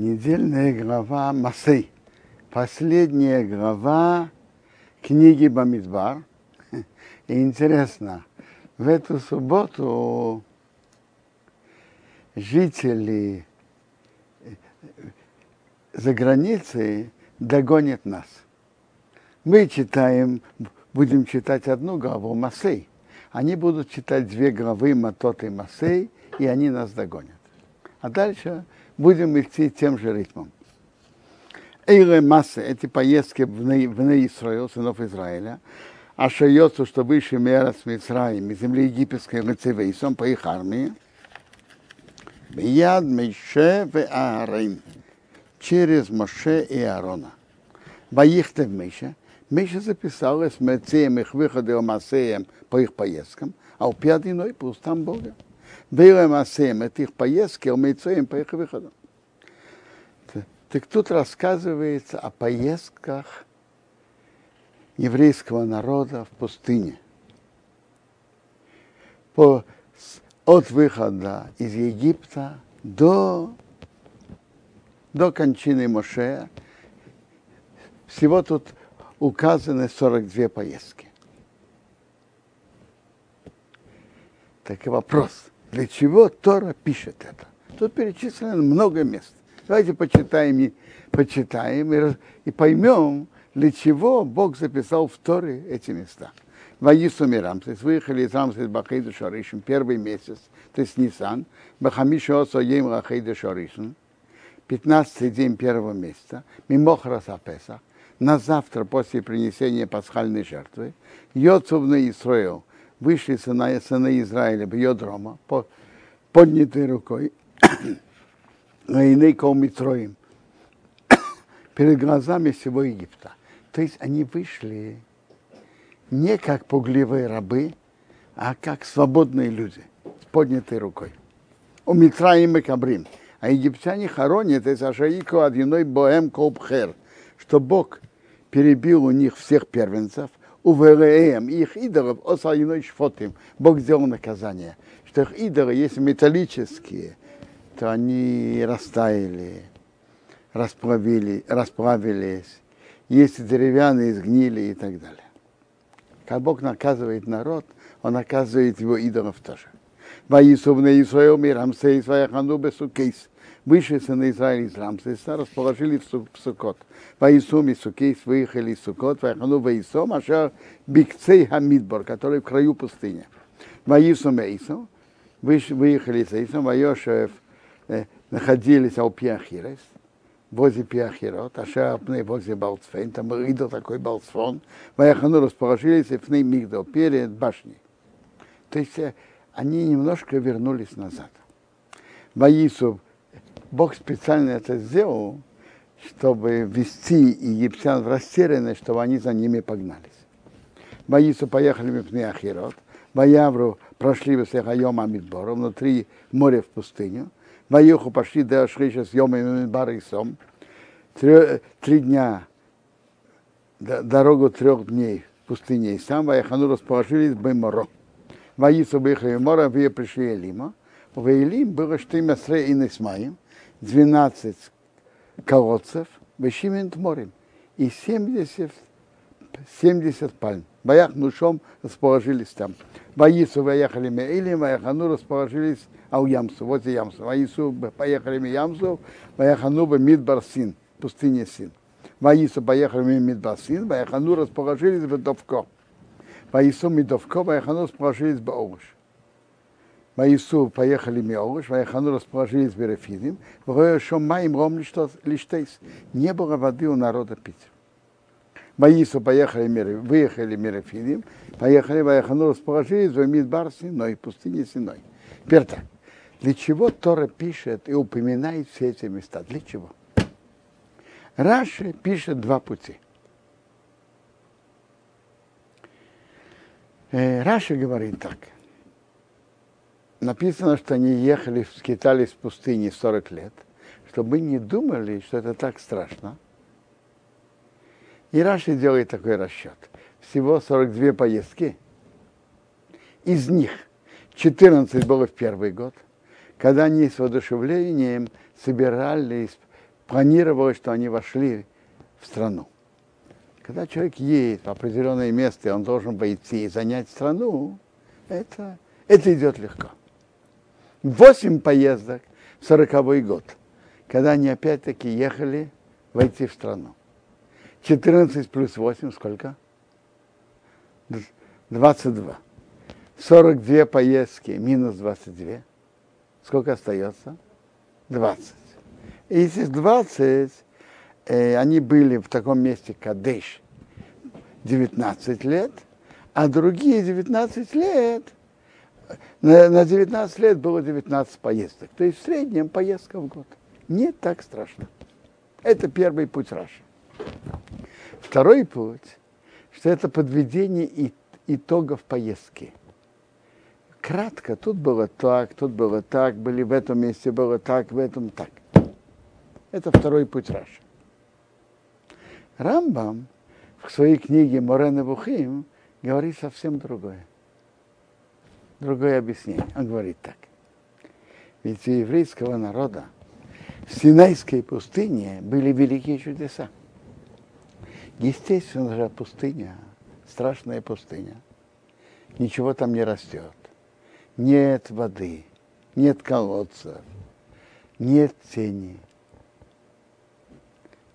Недельная глава Масей. Последняя глава книги Бамидбар. И интересно, в эту субботу жители за границей догонят нас. Мы читаем, будем читать одну главу Масей. Они будут читать две главы Матот и Масей, и они нас догонят. А дальше будем идти тем же ритмом. Эйле массы, эти поездки в Неисраил, сынов Израиля, а шайотцу, что вышли мера с Мицраем, из земли египетской Рецевейсом по их армии, Бияд Мейше в Аарон, через Моше и Аарона. Боихте в Мейше, Миша записал с Мецеем их выходы Масеем по их поездкам, а у пятый по устам Бога. Было Масеем, это их поездки, а у Мецеем по их выходам. Так тут рассказывается о поездках еврейского народа в пустыне. По, от выхода из Египта до, до кончины Мошея. Всего тут указаны 42 поездки. Так и вопрос, для чего Тора пишет это? Тут перечислено много мест. Давайте почитаем, и, почитаем и, и поймем, для чего Бог записал в Торе эти места. Ваису Мирамсис, выехали из Рамсис Бахейда Шаришин, первый месяц, то есть Нисан, Бахамиша Осо Ем Рахейда Шаришин, 15 день первого месяца, Мимохра Сапеса, на завтра после принесения пасхальной жертвы, Йоцув на Исраил, вышли сына, сына Израиля в Йодрома, поднятой рукой, Наиней Митроим, перед глазами всего Египта. То есть они вышли не как пугливые рабы, а как свободные люди с поднятой рукой. У Митраим и Кабрим. А египтяне хоронят из Ашаику одиной Боэм Колбхер, что Бог перебил у них всех первенцев, у ВРМ, их идолов, осайной шфотим. Бог сделал наказание, что их идолы есть металлические, то они растаяли, расплавили, расплавились, есть деревянные, сгнили и так далее. Как Бог наказывает народ, Он наказывает его идолов тоже. Воисовны Исраил мир, Рамсей, Сваяхану, Бесукейс. Вышли сыны Израиля из Рамсеса, расположили в Сукот. Воисум и Сукейс выехали из Сукот, Ваяхану, Воисом, Ашар, Бикцей Хамидбор, который в краю пустыни. Воисум и Исом, выехали из Исом, Вайошев, находились у Пиахирес, возле Пиахирот, а шапны возле Балцфейн, там идол такой Балцфон, Ваяхану расположились в Мигдал, перед башней. То есть они немножко вернулись назад. Ваису, Бог специально это сделал, чтобы ввести египтян в растерянность, чтобы они за ними погнались. Ваису поехали в Пнеахирот, Ваявру прошли в Сехайом Амидбору, внутри моря в пустыню, Ваюху пошли до Ашриша с Йомом и Сом. Три дня, дорогу трех дней в пустыне. И сам Ваяхану расположились в Беморо. Ваису выехали в море, вы пришли Элима. В Элим было Штимасре и Несмаем, 12 колодцев, Вешимент морем и 70, 70 пальм. Баях Нушом расположились там. Ваису выехали Меилим, Ваяхану расположились Ау-Ямсу, возле Ямсу. Ваису поехали Ямсу, Ваяхану в Мидбарсин, пустыне Син. Ваису поехали Мидбарсин, Ваяхану расположились в Довко. Ваису Мидовко, Ваяхану расположились в Ваису поехали в Меоуш, Ваяхану расположились в Берефидим. Шомаем ром лиштейс. Не было воды у народа пить. Ваису поехали, выехали Мерафидим, поехали в Аяхану, расположились в Мидбар Синой, пустыне Синой. Теперь так. Для чего Тора пишет и упоминает все эти места? Для чего? Раши пишет два пути. Раши говорит так. Написано, что они ехали, скитались в пустыне 40 лет, чтобы мы не думали, что это так страшно. И Раши делает такой расчет. Всего 42 поездки. Из них 14 было в первый год – когда они с воодушевлением собирались планировалось, что они вошли в страну. Когда человек едет в определенное место, и он должен войти и занять страну, это, это идет легко. Восемь поездок в сороковой год, когда они опять-таки ехали войти в страну. 14 плюс 8 сколько? 22. 42 поездки минус 22. Сколько остается? 20. И из этих 20 э, они были в таком месте, Кадеш, 19 лет, а другие 19 лет, на, на 19 лет было 19 поездок. То есть в среднем поездка в год. Не так страшно. Это первый путь Раши. Второй путь, что это подведение итогов поездки. Кратко, тут было так, тут было так, были в этом месте было так, в этом так. Это второй путь Раши. Рамбам в своей книге Морен и Бухим говорит совсем другое. Другое объяснение. Он говорит так. Ведь у еврейского народа в Синайской пустыне были великие чудеса. Естественно же, пустыня, страшная пустыня. Ничего там не растет. Нет воды, нет колодца, нет тени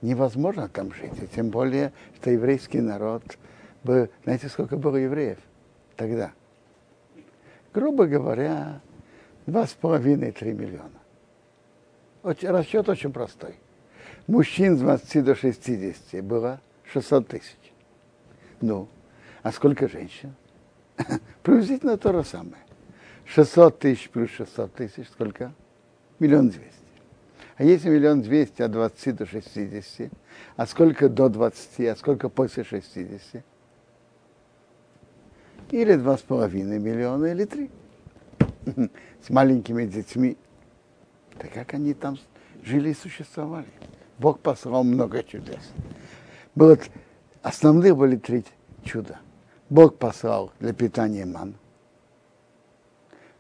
невозможно там жить. И тем более, что еврейский народ, был, знаете, сколько было евреев тогда? Грубо говоря, два с половиной, три миллиона. Очень, расчет очень простой. Мужчин с 20 до 60 было 600 тысяч. Ну, а сколько женщин? Приблизительно то же самое. 600 тысяч плюс 600 тысяч, сколько? Миллион двести. А если миллион двести от 20 до 60, а сколько до 20, а сколько после 60? Или два с половиной миллиона, или три. С маленькими детьми. Так как они там жили и существовали? Бог послал много чудес. Было, основные были три чуда. Бог послал для питания ман.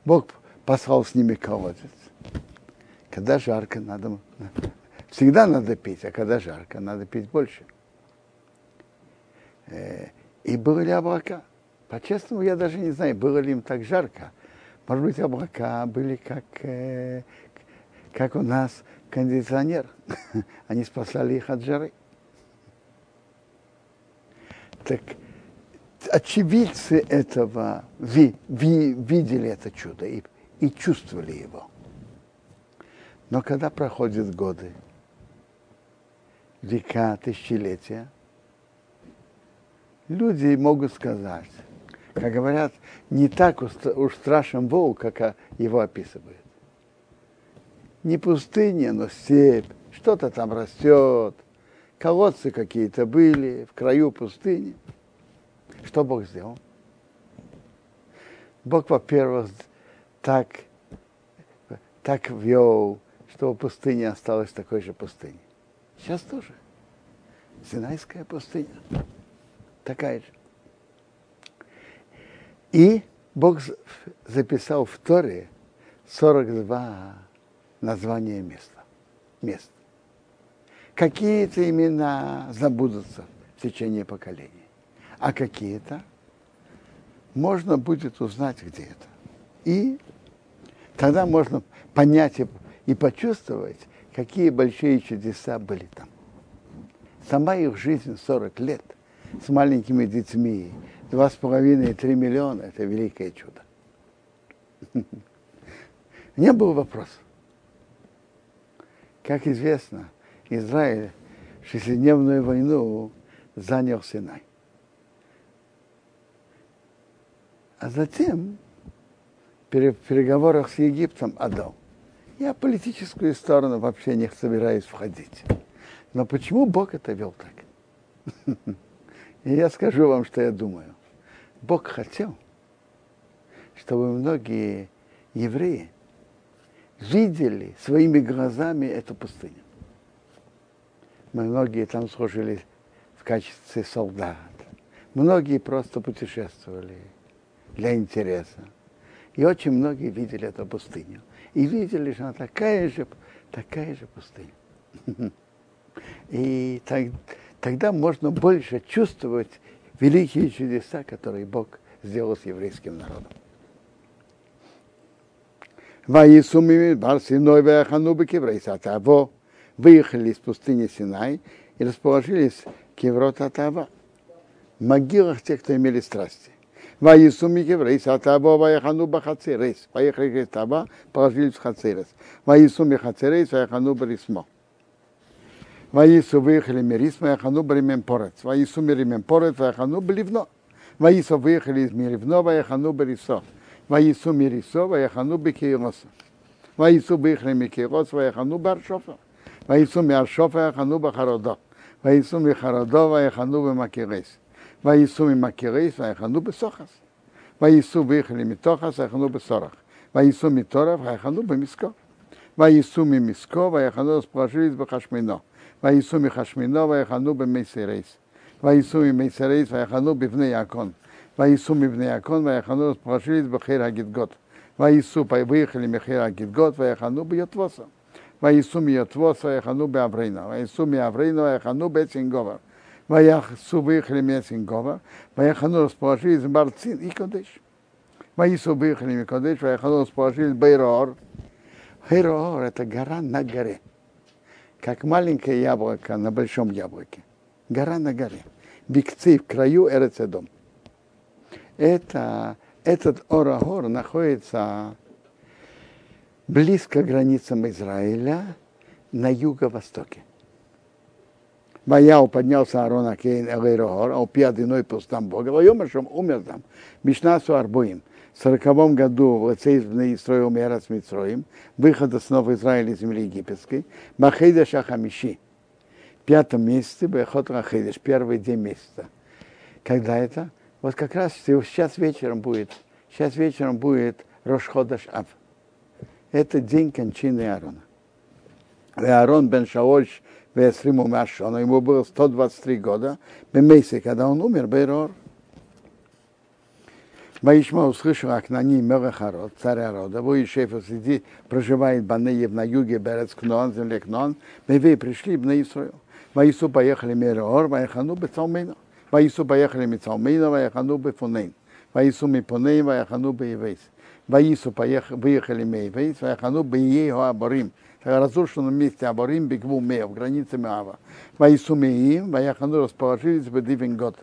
Бог послал с ними колодец. Когда жарко, надо... Всегда надо пить, а когда жарко, надо пить больше. Э, и были ли облака? По-честному, я даже не знаю, было ли им так жарко. Может быть, облака были как, э, как у нас кондиционер. Они спасали их от жары. Так очевидцы этого ви, ви, видели это чудо и, и чувствовали его. Но когда проходят годы, века, тысячелетия, люди могут сказать, как говорят, не так уж страшен волк, как его описывают. Не пустыня, но степь, что-то там растет, колодцы какие-то были в краю пустыни. Что Бог сделал? Бог, во-первых, так, так вел что пустыня осталась такой же пустыней. Сейчас тоже. Синайская пустыня. Такая же. И Бог записал в Торе 42 названия места. Мест. Какие-то имена забудутся в течение поколений, а какие-то можно будет узнать, где это. И тогда можно понять и почувствовать, какие большие чудеса были там. Сама их жизнь 40 лет с маленькими детьми, два с половиной, три миллиона, это великое чудо. Не был вопрос. Как известно, Израиль шестидневную войну занял Синай. А затем в переговорах с Египтом отдал. Я политическую сторону вообще не собираюсь входить. Но почему Бог это вел так? И я скажу вам, что я думаю. Бог хотел, чтобы многие евреи видели своими глазами эту пустыню. Многие там служили в качестве солдат. Многие просто путешествовали для интереса. И очень многие видели эту пустыню и видели, что она такая же, такая же пустыня. И так, тогда можно больше чувствовать великие чудеса, которые Бог сделал с еврейским народом. Ваисуми Барсиной Ваяханубы Кеврейсатаво выехали из пустыни Синай и расположились Кеврот Атава в могилах тех, кто имели страсти. Ваисуми Кеврейсатаво Ваяхануба Хацерейс. Поехали из Таба, положились в Хацерес. Ваисуми Хацерейс Ваяхануба Рисмо. Ваису выехали Мирисма, Ваяхануба Римен Порец. Ваису Миримен Порец, Ваяхануба Ливно. Ваису выехали из Миривно, Ваяхануба Рисо. Ваису Мирисо, Ваяхану Бекейроса. Ваису Бихре Микейрос, Ваяхану Баршофа. Ваису Миаршофа, Ваяхану Бахародо. Ваису Михародо, Ваяхану Бемакерес. Ваису Мимакерес, Ваяхану Бесохас. Ваису Бихре Митохас, Ваяхану Бесорах. Ваису Миторов, Ваяхану Бемиско. Ваису Мимиско, Ваяхану расположились Бахашмино. Ваису Михашмино, Ваяхану Бемейсерейс. Ваису Мимейсерейс, Ваяхану Бивне Якон. Ваису Мибне Якон, Ваяхану расположились Бахир Агидгот. Ваису выехали Мехир Агидгот, Ваяхану Бьотвоса. Ваису Мьотвоса, Ваяхану Беаврейна. Ваису Миаврейна, Ваяхану Бецинговар. Ваяхсу выехали Мецинговар. Ваяхану расположились Барцин и Кодеш. Ваису выехали Микодеш, Ваяхану расположились Бейроор. Бейроор – это гора на горе. Как маленькое яблоко на большом яблоке. Гора на горе. Бикцы в краю Эрецедом это, этот Орагор находится близко к границам Израиля на юго-востоке. Ваяу поднялся Аарон Акейн Элейрогор, а упьяд иной пустам Бога. Вайомашем умер там. Мишнасу Арбуим. В сороковом году в Лацейзбне строил Мера с Митроим, выхода снова Израиля из земли египетской, Махейда Шахамиши. В пятом месяце, Бехот Рахейдеш, первый день месяца. Когда это? Вот как раз сейчас вечером будет, сейчас вечером будет Рошходаш Ав. Это день кончины Аарона. Аарон бен Шаольш Весриму Машона, ему было 123 года, месяце, когда он умер, Бейрор. Ваишма услышал Акнани Мелахарот, царя рода, во Ишефа сидит, проживает Банеев на юге Берец Кнон, земле Кнон, мы пришли в Наисрою. Ваису поехали Мерор, Ваихану Бецалмейну. Ваису поехали Мицалмейна, Ваяхану Бефунейн. Ваису Мипунейн, Ваяхану Беевейс. Ваису выехали Мейвейс, Ваяхану Бееho Аборим. Разрушенном месте Аборим, Бегву Мея, в границе Меава. Ваису Меим, Ваяхану расположились в Дивенгот.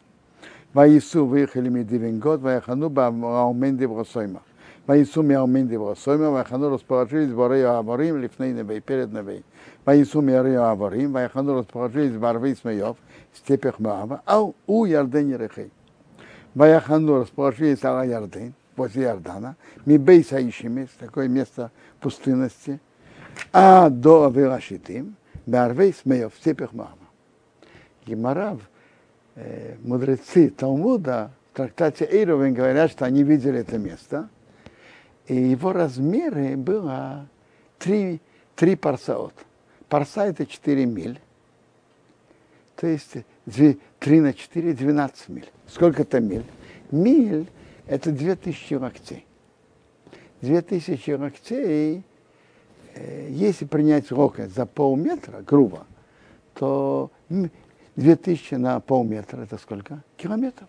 Ваису выехали Медивенгот, Ваяхану Бауменди Бросойма. Ваису Мяуменди Бросойма, Ваяхану расположились в Борею Аборим, Лифней Невей, перед Невей. Ваису Мярею Аборим, Ваяхану расположились в Арвей Смеев, степях Моава, а у Ярдени Рехей. Ваяхану расположились Ала Ярден, возле Иордана, Мибейса Ишимес, такое место пустынности, а до Авилашитим, Барвей Смеев, в степях Моава. Гимарав, э, мудрецы Талмуда, в трактате Эйровен говорят, что они видели это место, и его размеры было три, три парсаот. Парса это 4 миль, то есть 3 на 4, 12 миль. Сколько это миль? Миль – это 2000 локтей. 2000 локтей, э, если принять локоть за полметра, грубо, то 2000 на полметра – это сколько? Километров.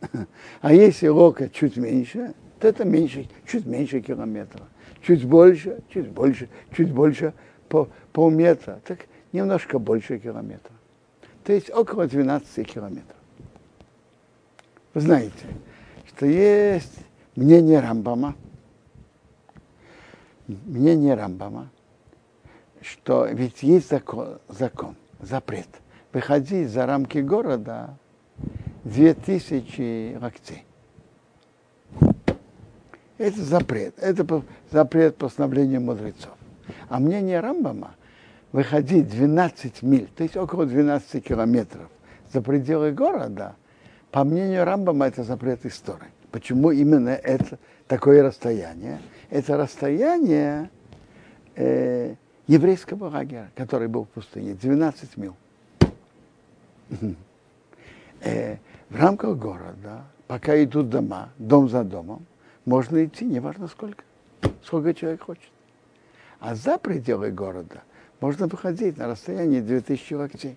А если локоть чуть меньше, то это меньше, чуть меньше километра. Чуть больше, чуть больше, чуть больше, по полметра, так немножко больше километра то есть около 12 километров. Вы знаете, что есть мнение Рамбама, мнение Рамбама, что ведь есть закон, закон запрет, выходить за рамки города 2000 локтей. Это запрет. Это запрет постановления мудрецов. А мнение Рамбама, выходить 12 миль, то есть около 12 километров за пределы города, по мнению Рамбама, это запрет истории. Почему именно это такое расстояние? Это расстояние э, еврейского лагеря, который был в пустыне, 12 мил. Э, в рамках города, пока идут дома, дом за домом, можно идти, неважно сколько, сколько человек хочет. А за пределы города можно выходить на расстоянии 2000 локтей.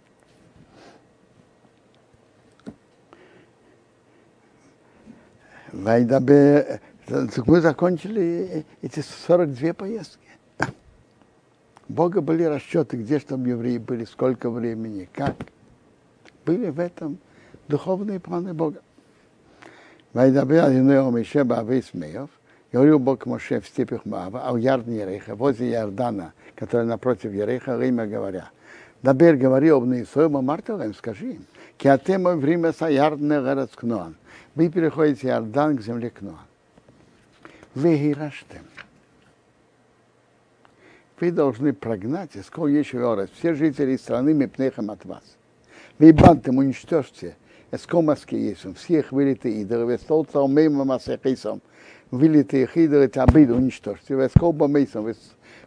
Вайдабе, мы закончили эти 42 поездки. Бога были расчеты, где чтобы евреи были, сколько времени, как. Были в этом духовные планы Бога. Говорил Бог Моше в степях Маава, а у Ярдне Ереха, возле Ярдана, который напротив Ереха, имя говоря. Дабер говори об Нейсоем, Мартелем, скажи им, Киатема время Саярдне Гарец Кноан. Вы переходите Иордан к земле Кноан. Вы гираштем. Вы должны прогнать из Колешевора все жители страны Мепнехам от вас. Вы бантом уничтожьте эскомаски есть, всех вылитые идолы, столца умейма масехисом, вылитые идолы, табиды уничтожьте, вескоба мейсом,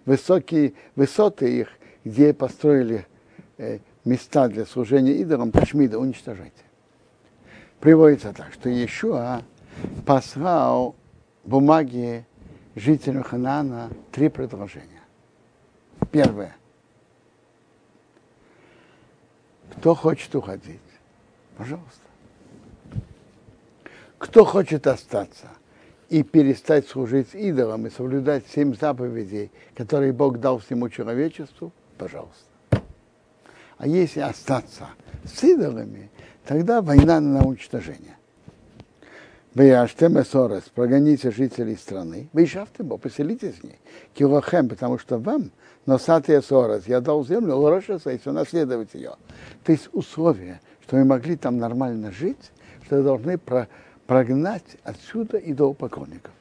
высокие высоты их, где построили э, места для служения идолам, Ташмида уничтожайте. Приводится так, что Иешуа послал бумаги жителям Ханана три предложения. Первое. Кто хочет уходить? Пожалуйста. Кто хочет остаться и перестать служить идолам и соблюдать семь заповедей, которые Бог дал всему человечеству, пожалуйста. А если остаться с идолами, тогда война на уничтожение. Вы Аштемесорес, прогоните жителей страны, вы Шафтемо, поселитесь в ней, Килохем, потому что вам, но Сатия Сорес, я дал землю, Лорошеса, если наследовать ее. То есть условия, что мы могли там нормально жить, что должны про, прогнать отсюда идолопоклонников.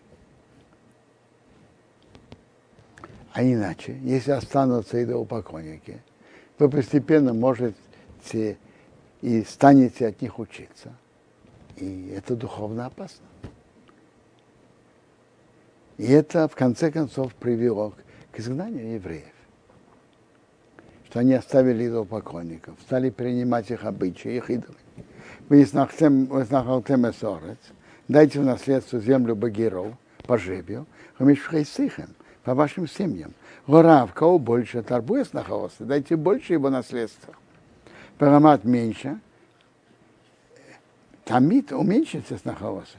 А иначе, если останутся идолопоклонники, вы постепенно можете и станете от них учиться. И это духовно опасно. И это, в конце концов, привело к изгнанию евреев. Что они оставили идолопоклонников, стали принимать их обычаи, их идолы. Вы изнахалтем эсорец, дайте в наследство землю Багиров по жребию, по вашим семьям. Гора, кого больше, торбуя снахаоса, дайте больше его наследства. Парамат меньше, тамит уменьшится снахаоса.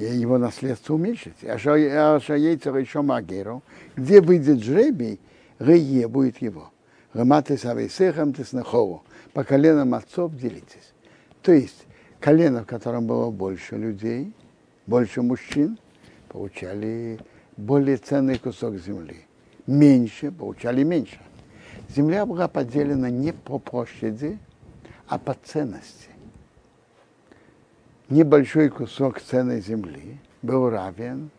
Его наследство уменьшится. А шаейцер еще магеру, где выйдет жребий, Рее будет его. Раматы савейсехам теснахову. По коленам отцов делитесь. То есть колено, в котором было больше людей, больше мужчин, получали более ценный кусок земли. Меньше получали меньше. Земля была поделена не по площади, а по ценности. Небольшой кусок ценной земли был равен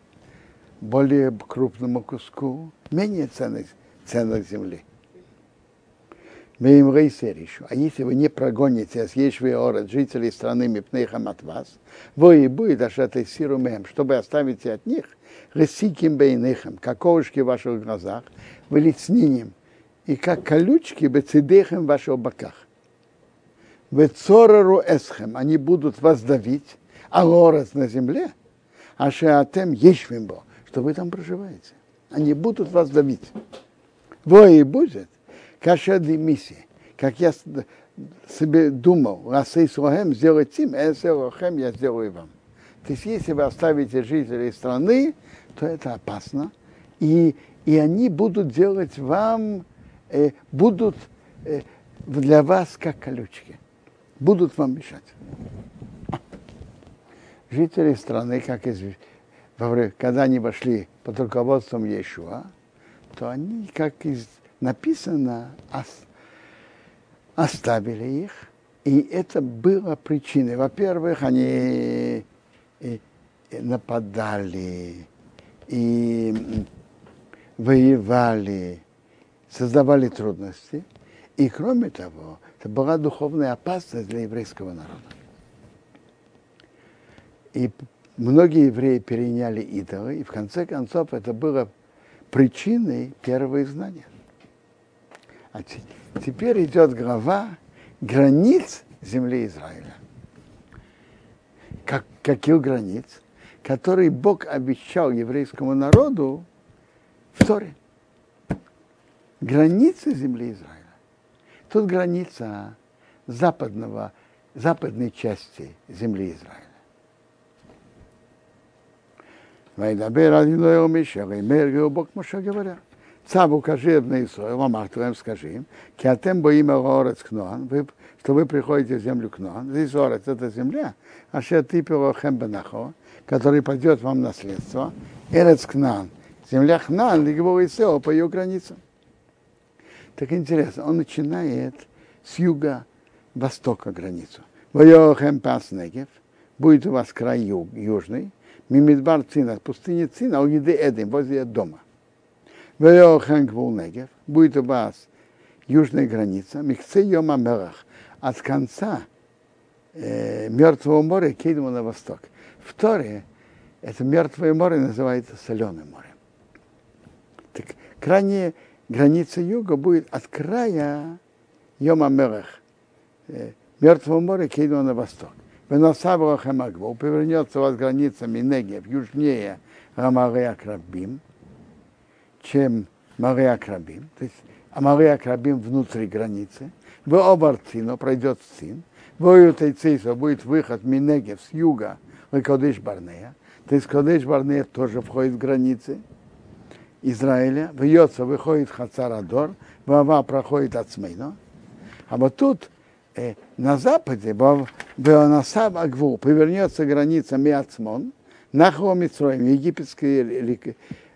более крупному куску менее ценной, ценной земли. Мы им еще. А если вы не прогоните Асьешви Орет, жителей страны Мипнейхам от вас, вы и будет этой сирумем, чтобы оставить от них ресиким бейнехам, как овушки в ваших глазах, вы лицнинем, и как колючки бецидехем в ваших боках. В цорару эсхем, они будут вас давить, а лорец на земле, а шеатем ешвимбо, что вы там проживаете. Они будут вас давить. Во и будет, кашады миссии, как я себе думал, Расей Слохем сделать им, Эсэлохем я сделаю вам. То есть, если вы оставите жителей страны, то это опасно. И, и они будут делать вам, э, будут э, для вас как колючки. Будут вам мешать. Жители страны, как из, когда они вошли под руководством Иешуа, то они, как из, написано, оставили их. И это было причиной. Во-первых, они э, нападали, и воевали, создавали трудности. И кроме того, это была духовная опасность для еврейского народа. И многие евреи переняли идолы, и в конце концов это было причиной первого изгнания. А теперь идет глава границ земли Израиля. Как, каких границ? который Бог обещал еврейскому народу в Торе. границы земли Израиля. Тут граница западного, западной части земли Израиля. Вайдабер Адиной Мишел, и Мергио Бог Моше говоря. Цав укажи в Исраил, Ламар твоим скажи им, киатем боим орец Кноан, что вы приходите в землю Кноан. Здесь орец это земля, а что ты пилохем бенахо, который пойдет вам наследство. Эрец Кнаан, земля Хнан, Лигбо Исео по ее границам. Так интересно, он начинает с юга востока границу. Воехем пас Негев, будет у вас край юг, южный, Мимидбар Цина, пустыня Цина, у еды Эдем, возле дома. Воехем Гвул Негев, будет у вас южная граница, Михце Йома Мелах, от конца э, Мертвого моря к на восток. В Торе это Мертвое море называется Соленое море. Так крайняя граница юга будет от края Йома Мелех, э, Мертвого моря, к на восток. Веносабра Хамагву повернется вас граница Минегев, южнее Рамария Крабим, чем Мария Крабим, то есть а Мария Крабим внутри границы. В Обарцино пройдет Цин, в Оютейцейсо будет выход Минегев с юга в Кодыш Барнея, то есть Кодыш Барнея тоже входит в границы. Израиля, в Йоца выходит Хацарадор, Вава проходит Ацмейно. А вот тут, э, на западе, в Беонасаб Агву, повернется граница Миацмон, Нахо Митроем, египетскую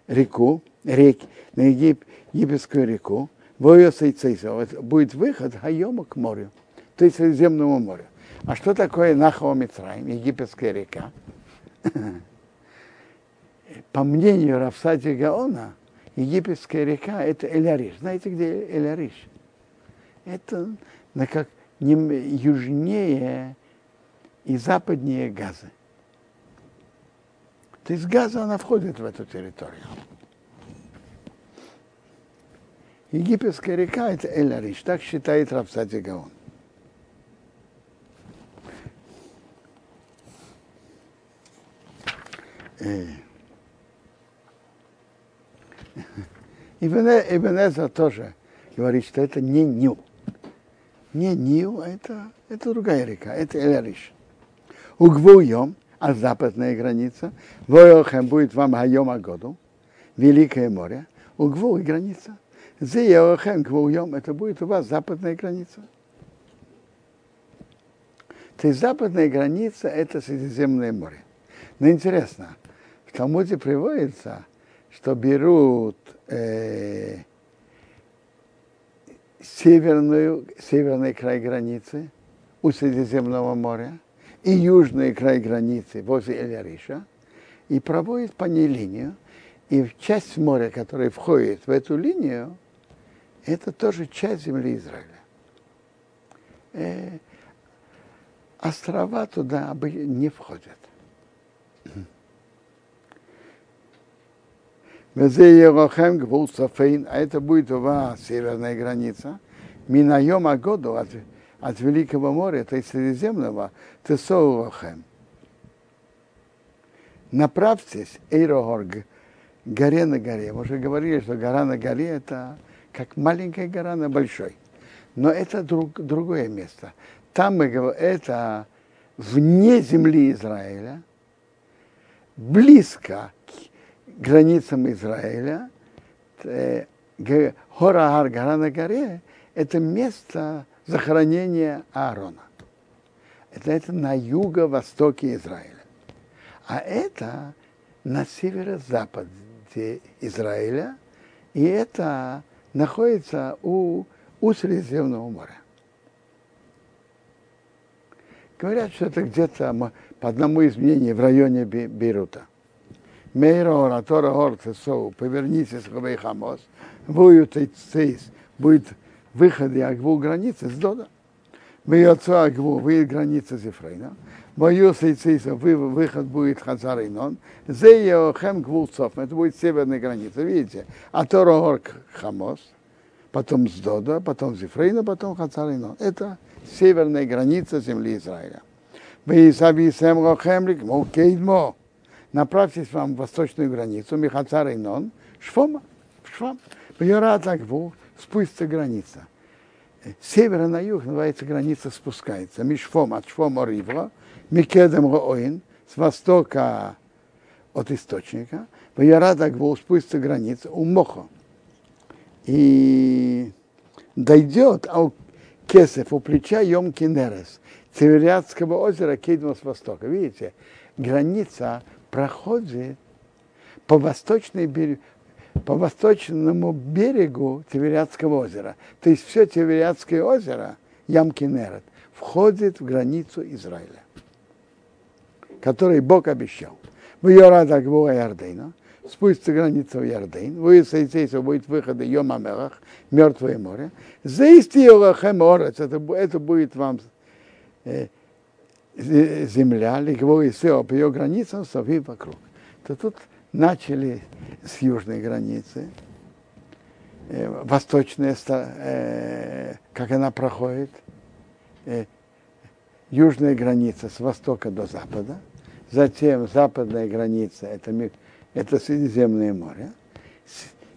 реку, рек, на Егип, египетскую реку, и Цейса, будет выход Хайома к морю, то есть Средиземному морю. А что такое Нахо Митраем, египетская река? По мнению Рафсати Гаона, египетская река – это Эляриш. Знаете, где Эляриш? Это на как не, южнее и западнее Газы. То есть Газа, она входит в эту территорию. Египетская река – это Эляриш, так считает Рафсати Гаон. Э. Ибн тоже говорит, что это не Нил. Не Нил, а это, это другая река, это Эляриш. Угвуем, а западная граница, Воохем будет вам Хайом году, Великое море, Угву и граница. Зеохем Гвуем, это будет у вас западная граница. То есть западная граница – это Средиземное море. Но интересно, в Талмуде приводится, что берут э, северную, северный край границы у Средиземного моря и южный край границы возле Эль-Ариша и проводят по ней линию. И часть моря, которая входит в эту линию, это тоже часть земли Израиля. Э, острова туда не входят. А это будет у вас северная граница. Минаем Агоду от, от Великого моря, то есть Средиземного, Тесоурохем. Направьтесь, Эйрогорг, горе на горе. Мы уже говорили, что гора на горе это как маленькая гора на большой. Но это друг, другое место. Там мы говорим, это вне земли Израиля, близко границам Израиля, э, гора Ар, гора на горе, это место захоронения Аарона. Это, это на юго-востоке Израиля. А это на северо-западе Израиля, и это находится у, у Средиземного моря. Говорят, что это где-то по одному из мнений в районе Бейрута. Мейра оратора ортесоу, повернитесь к Хамос, будет цейс, будет выход и агву границы с Дода. Мы отцу агву, вы граница Зефрейна. Мою сейциса, вы выход будет Хазаринон. Зе хем гвулцов, это будет северная граница, видите? А Торогор Хамос, потом с Дода, потом Зефрейна, потом Хазаринон. Это северная граница земли Израиля. Вы сабисем лохемлик, мокейдмо направьтесь вам в восточную границу, Михацар Инон, Шфома, Шфам, Пьерат Агву, спустится граница. С севера на юг называется граница спускается. Мишфом от Шфома Ривро, Микедем Роин, с востока от источника, в Ярадагву спустится граница у Мохо. И дойдет у Кесев у плеча Йом Кинерес, Северятского озера Кейдма с востока. Видите, граница проходит по восточной берегу, по восточному берегу Тивериадского озера. То есть все Тивериадское озеро, Ямкинерет, входит в границу Израиля, который Бог обещал. В Йорада Гвуа Ярдейна, спустится граница в Ярдейн, будет Сейсейса, будет выход Йом Амелах, Мертвое море. Заисти Йолахем Орец, это, это будет вам э, земля, Лигво и Сео, по ее границам, Софи вокруг. То тут начали с южной границы, э, восточная, э, как она проходит, э, южная граница с востока до запада, затем западная граница, это, это Средиземное море,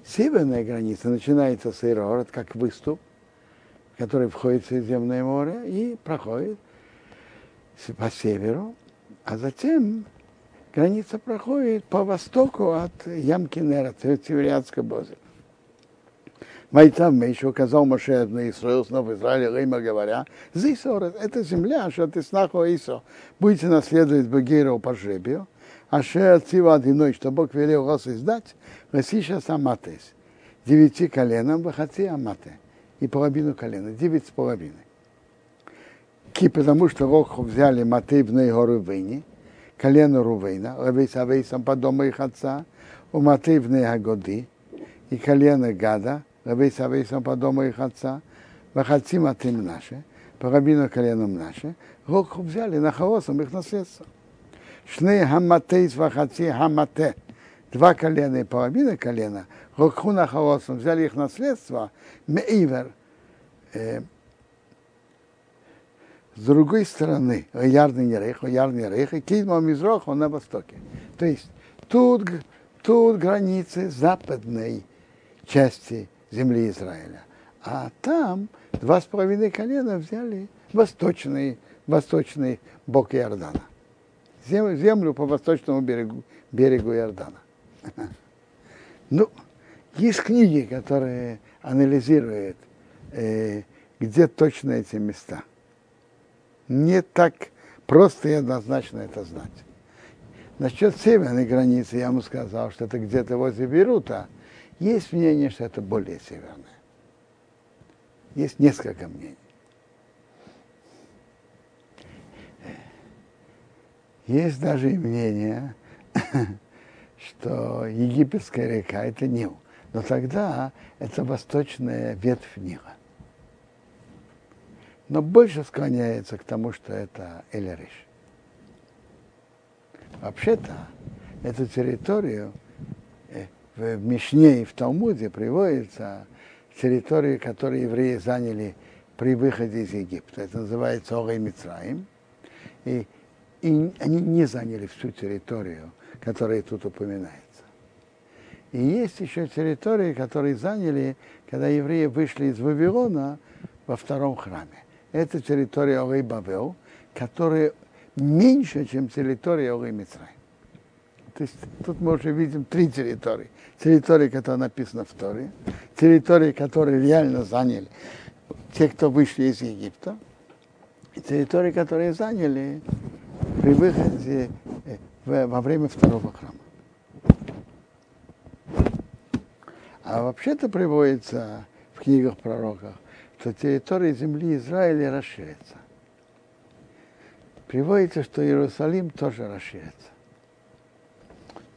северная граница начинается с Ирород, как выступ, который входит в Средиземное море и проходит по северу, а затем граница проходит по востоку от ямки Нера, Тивериадского озера. Майтам еще указал Моше на Исраил, снова Израиль, Рейма говоря, Зисор, это земля, что ты снаху Исо, будете наследовать Багиру по жребию, а ше цива одиной, что Бог велел вас издать, Васиша Саматес, девяти коленам, Вахати Амате, и половину колена, девять с половиной. Ки, потому что Роху взяли в горы Вейни, колено Рувейна, Левейс Авейсом по дому их отца, у Матей в Агоды, и колено Гада, Левейс Авейсом по дому их отца, Вахаци Матей Мнаше, по рабину коленом наше, Роху взяли на хаосом их наследство. Шны Хаматейс Вахаци Хамате, два колена и половина колена, Роху на хаосом взяли их наследство, Меивер, с другой стороны, Ярный Рейх, Ярный Рейх, и Кидма Мизрох, он на востоке. То есть тут, тут границы западной части земли Израиля. А там два с половиной колена взяли восточный, восточный бок Иордана. Землю, землю по восточному берегу, берегу Иордана. Ну, есть книги, которые анализируют, э, где точно эти места не так просто и однозначно это знать. Насчет северной границы я ему сказал, что это где-то возле Берута. Есть мнение, что это более северное. Есть несколько мнений. Есть даже и мнение, что египетская река это Нил. Но тогда это восточная ветвь Нила но больше склоняется к тому, что это Элериш. Вообще-то, эту территорию э, в Мишне и в Талмуде приводится территорию, которую евреи заняли при выходе из Египта. Это называется Огай Мицраим. И, и они не заняли всю территорию, которая тут упоминается. И есть еще территории, которые заняли, когда евреи вышли из Вавилона во втором храме это территория Орей Бавел, которая меньше, чем территория Орей Мицрай. То есть тут мы уже видим три территории. Территория, которая написана в Торе, территории, которые реально заняли те, кто вышли из Египта, и территории, которые заняли при выходе э, во время второго храма. А вообще-то приводится в книгах пророках, что территория земли Израиля расширится. Приводится, что Иерусалим тоже расширится.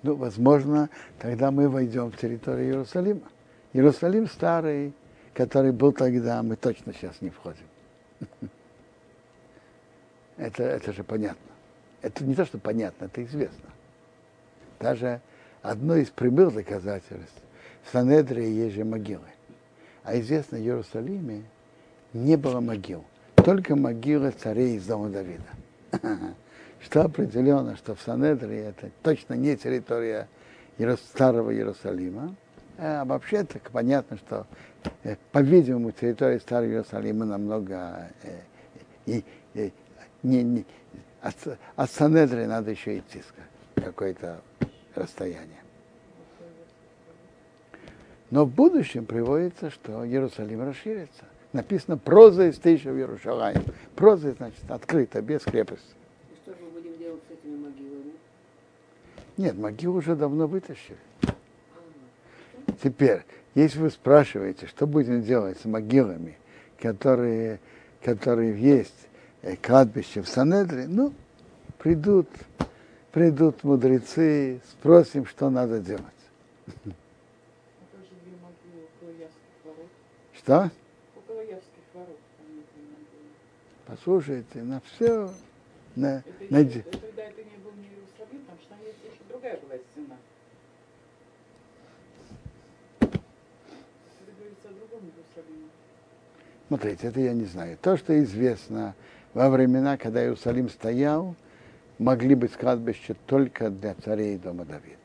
Ну, возможно, тогда мы войдем в территорию Иерусалима. Иерусалим старый, который был тогда, мы точно сейчас не входим. Это, это же понятно. Это не то, что понятно, это известно. Даже одно из прямых доказательств в Санедре есть же могилы. А известно, в Иерусалиме не было могил, только могила царей из дома Давида. Что определено, что в Санедре это точно не территория старого Иерусалима, а вообще так понятно, что э, по-видимому, территория Старого Иерусалима намного э, и, и, не, не, от, от Санедры надо еще идти какое-то расстояние. Но в будущем приводится, что Иерусалим расширится. Написано проза из тысячи в Иерусалим. Проза, значит, открыто, без крепости. И что же мы будем делать с этими могилами? Нет, могилы уже давно вытащили. Теперь, если вы спрашиваете, что будем делать с могилами, которые, которые есть э, кладбище в Санедре, ну, придут, придут мудрецы, спросим, что надо делать. Что? Около Явских ворот. там некие могилы. Послушайте, на все, на, Это, на, это, тогда это не был не Иерусалим, потому что там есть еще другая была стена. Это говорится о другом Иерусалиме. Смотрите, это я не знаю. То, что известно во времена, когда Иерусалим стоял, могли быть кладбища только для царей дома Давида.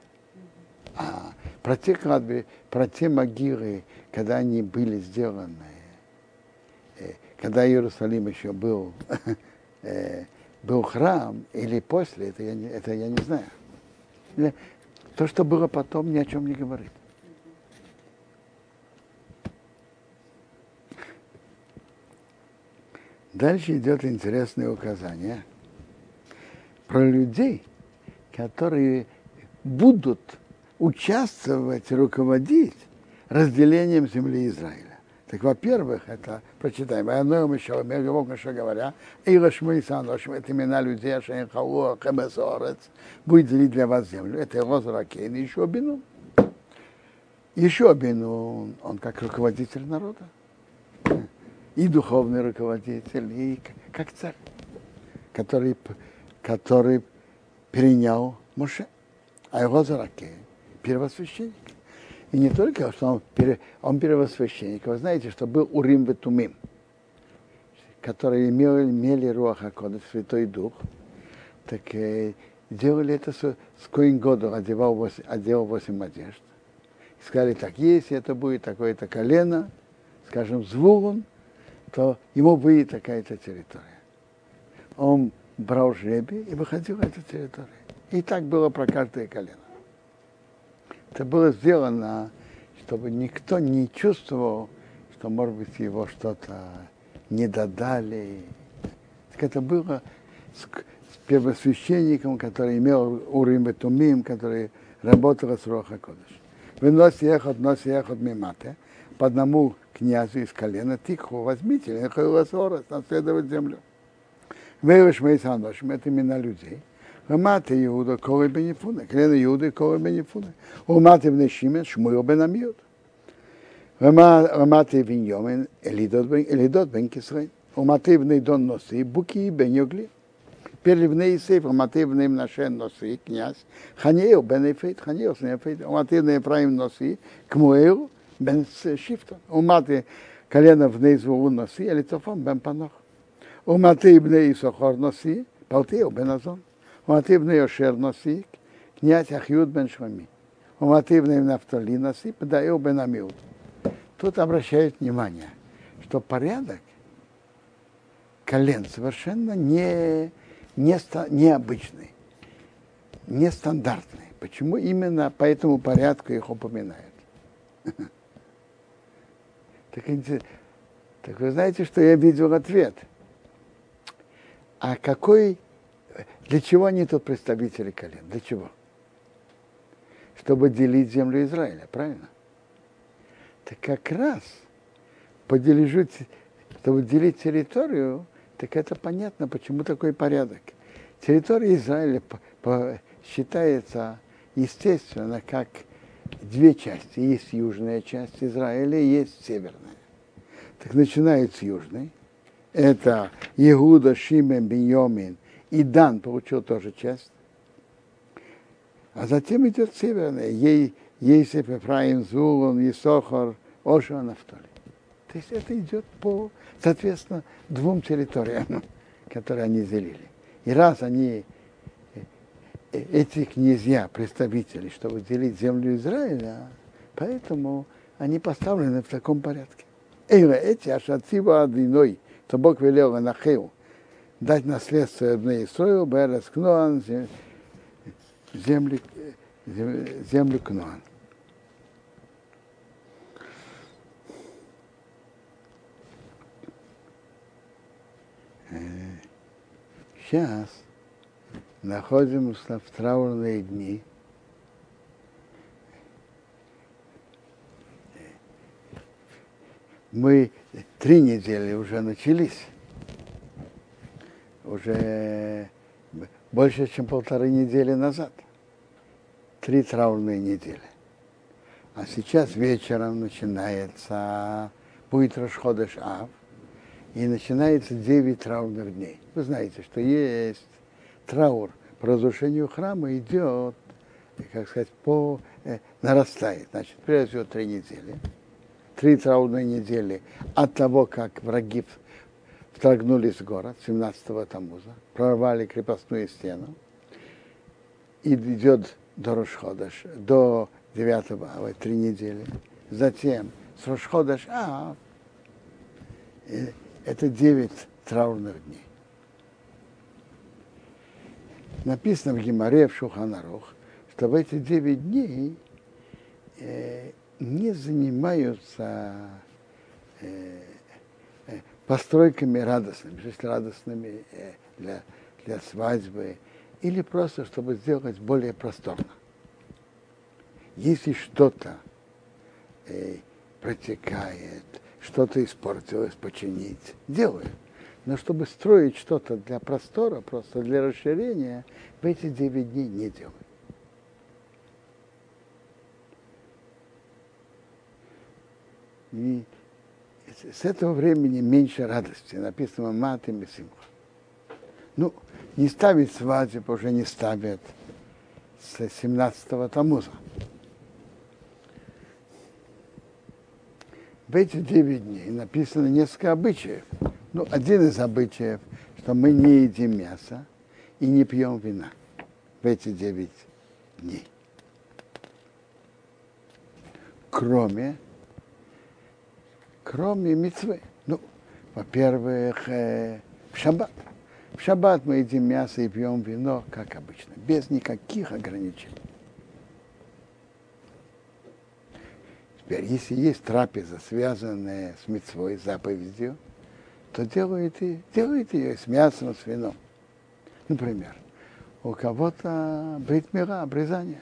А про те кладбища, про те могилы, когда они были сделаны, когда Иерусалим еще был, э, был храм, или после, это я не, это я не знаю. То, что было потом, ни о чем не говорит. Дальше идет интересное указание про людей, которые будут участвовать, руководить разделением земли Израиля. Так, во-первых, это, прочитаем, «Аноем еще, Меговок еще говоря, Эйла Шмей Саношим, это имена людей, Ашен Халуа, Хемесорец, будет делить для вас землю. Это Лоза Кейн, еще Бину. Еще Бину, он как руководитель народа. И духовный руководитель, и как царь, который, который перенял Моше. А его Заракей, первосвященник. И не только, что он, пере, он первосвященник. Вы знаете, что был Урим Ветумим, которые имели, имели Руаха Кода, Святой Дух. Так э, делали это с, с Коин Году, одевал 8, одевал 8 одежд. И сказали так, если это будет такое-то колено, скажем, Звулун, то ему выйдет такая-то территория. Он брал жребий и выходил эта территория. И так было про каждое колено. Это было сделано, чтобы никто не чувствовал, что, может быть, его что-то не додали. Так это было с, первосвященником, который имел Урим и который работал с Роха Кодыш. Вынос ехот, нос ехот мимате, по одному князю из колена, тихо, возьмите, наследовать землю. Вейваш Мейсаношим, это имена людей. Рамата Иуда, Коры бен Ефуна, колено Иуды, Коры бен Ефуна. Рамата бен Шимен, Шмуил бен Амиот. Рамата бен Йомен, Элидот бен Кисрей. Рамата бен Дон Носи, Буки бен Йогли. Перливный Исейф, Рамата бен Нашен Носи, князь. Ханиил бен Ефейт, Ханиил сын. Рамата бен Ефраим Носи, Кмуэл бен Шифтон. Рамата колено в Нейзву Носи, Элитофон бен Панох. Уматы бен Исохор Носи, Палтео бен Азон. Умативный Йошер Носи, князь Ахьюд бен Швами. Умативный Нафтали Носи, Педаил бен Амиуд. Тут обращают внимание, что порядок колен совершенно не, не, необычный, нестандартный. Почему именно по этому порядку их упоминают? Так, так вы знаете, что я видел ответ. А какой для чего они тут представители колен? Для чего? Чтобы делить землю Израиля, правильно? Так как раз подележу, чтобы делить территорию, так это понятно, почему такой порядок. Территория Израиля считается, естественно, как две части. Есть южная часть Израиля, есть северная. Так начинает с южной. Это Иуда, Шимен, Беньомин – и Дан получил тоже часть. А затем идет северная. Ей, Есеф, Ефраим, Зулон, Исохор, Оша, Нафтали. То есть это идет по, соответственно, двум территориям, которые они делили. И раз они, эти князья, представители, чтобы делить землю Израиля, поэтому они поставлены в таком порядке. Эйла эти ашатива одиной, то Бог велел Анахеу дать наследство Эбне Исроил, Берес Кноан, земли, землю Кноан. Сейчас находимся в траурные дни. Мы три недели уже начались. Уже больше, чем полторы недели назад. Три траурные недели. А сейчас вечером начинается, будет Рашходыш Ав, и начинается 9 траурных дней. Вы знаете, что есть траур по разрушению храма идет, как сказать, по э, нарастает. Значит, прежде всего три недели. Три траурные недели от того, как враги вторгнулись в город 17-го Тамуза, прорвали крепостную стену, и идет до Рошходаш, до 9 ава, три недели. Затем с Рошходаш а это 9 траурных дней. Написано в Гимаре, в Шуханарух, что в эти 9 дней э, не занимаются э, постройками радостными, если радостными э, для, для свадьбы, или просто чтобы сделать более просторно. Если что-то э, протекает, что-то испортилось, починить. Делаю. Но чтобы строить что-то для простора, просто для расширения, в эти 9 дней не делаю. И с этого времени меньше радости. Написано мат и симха. Ну, не ставить свадьбу уже не ставят с 17-го Тамуза. в эти 9 дней написано несколько обычаев. Ну, один из обычаев, что мы не едим мясо и не пьем вина в эти 9 дней. Кроме, кроме мецвы. Ну, во-первых, э, в шаббат. В шаббат мы едим мясо и пьем вино, как обычно, без никаких ограничений. Теперь, если есть трапеза, связанная с мецвой, заповедью, то делают, и, делают ее с мясом, с вином. Например, у кого-то бритмира, обрезание.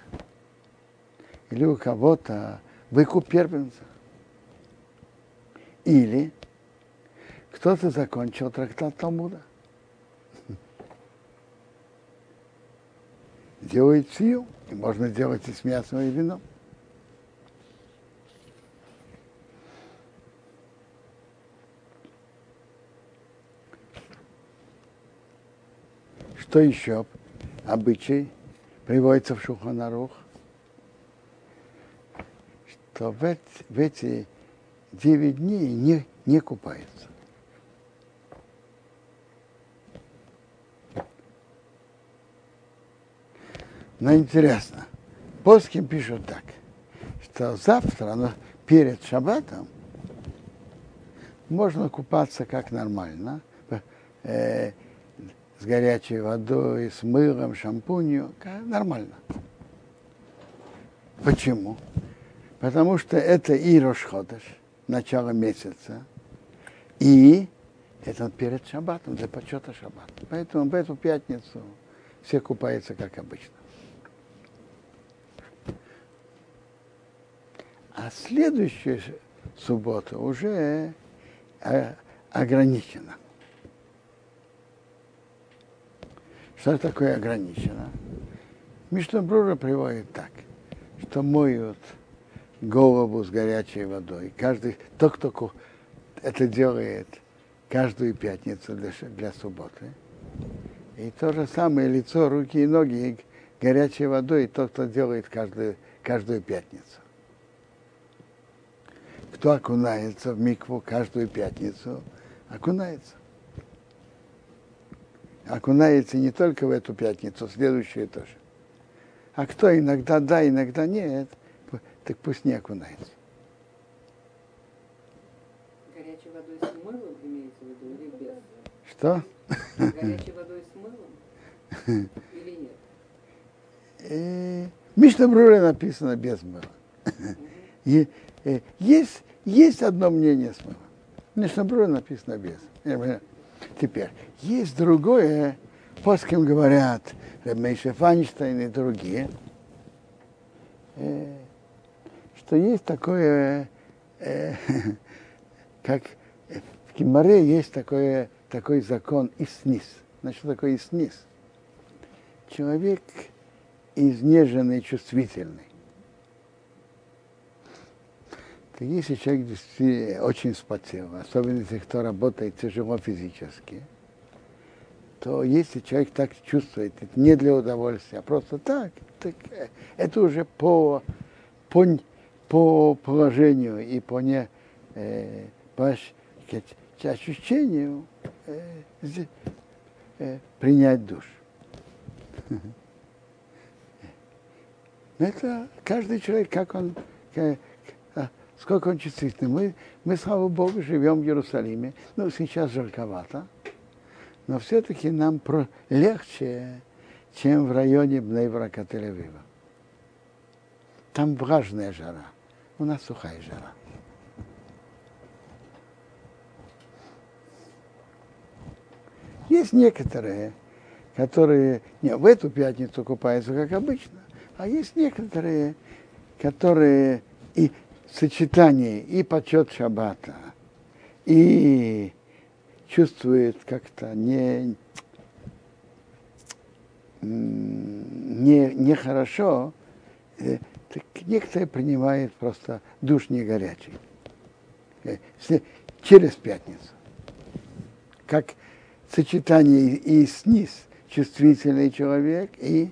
Или у кого-то выкуп первенца. Или кто-то закончил трактат Талмуда. Делает сию, и можно делать и с мясом, и вином. Что еще? Обычай приводится в Шуханарух, что в эти, в эти 9 дней не, не купается. Но интересно, Поским пишут так, что завтра, но перед шаббатом, можно купаться как нормально, э, с горячей водой, с мылом, шампунью, нормально. Почему? Потому что это и Рошходыш, начало месяца, и это перед шаббатом, для почета шаббата. Поэтому в эту пятницу все купаются как обычно. А следующая суббота уже э, ограничена. Что такое ограничено? Мишна Брура приводит так, что моют голову с горячей водой. Каждый, тот, кто это делает каждую пятницу для, для субботы. И то же самое лицо, руки и ноги горячей водой, тот, кто делает каждую, каждую пятницу. Кто окунается в микву каждую пятницу, окунается окунается не только в эту пятницу, следующую тоже. А кто иногда да, иногда нет, так пусть не окунается. Горячей водой с мылом имеется в виду или без? Что? Горячей водой с мылом или нет? Э, Мишна Бруре написано без мыла. И, э, есть, есть одно мнение с мылом. Мишна Бруре написано без. Теперь, есть другое, по кем говорят Ремейше Файнштейн и другие, э, что есть такое, э, как в Кимаре есть такое, такой закон исниз. Значит, что такое исниз? Человек изнеженный, чувствительный. То если человек действительно очень вспотел, особенно если кто работает тяжело физически, то если человек так чувствует, это не для удовольствия, а просто так, так это уже по, по, по положению и по, не, э, по ощущению э, э, принять душ. Это каждый человек, как он, сколько он чувствительный. Мы, мы, слава Богу, живем в Иерусалиме. Ну, сейчас жарковато. Но все-таки нам про... легче, чем в районе Бнейбрака тель Там влажная жара. У нас сухая жара. Есть некоторые, которые не, в эту пятницу купаются, как обычно, а есть некоторые, которые и сочетание и почет шаббата, и чувствует как-то не, не, нехорошо, э, так некоторые принимают просто душ не горячий. Э, через пятницу. Как сочетание и сниз чувствительный человек, и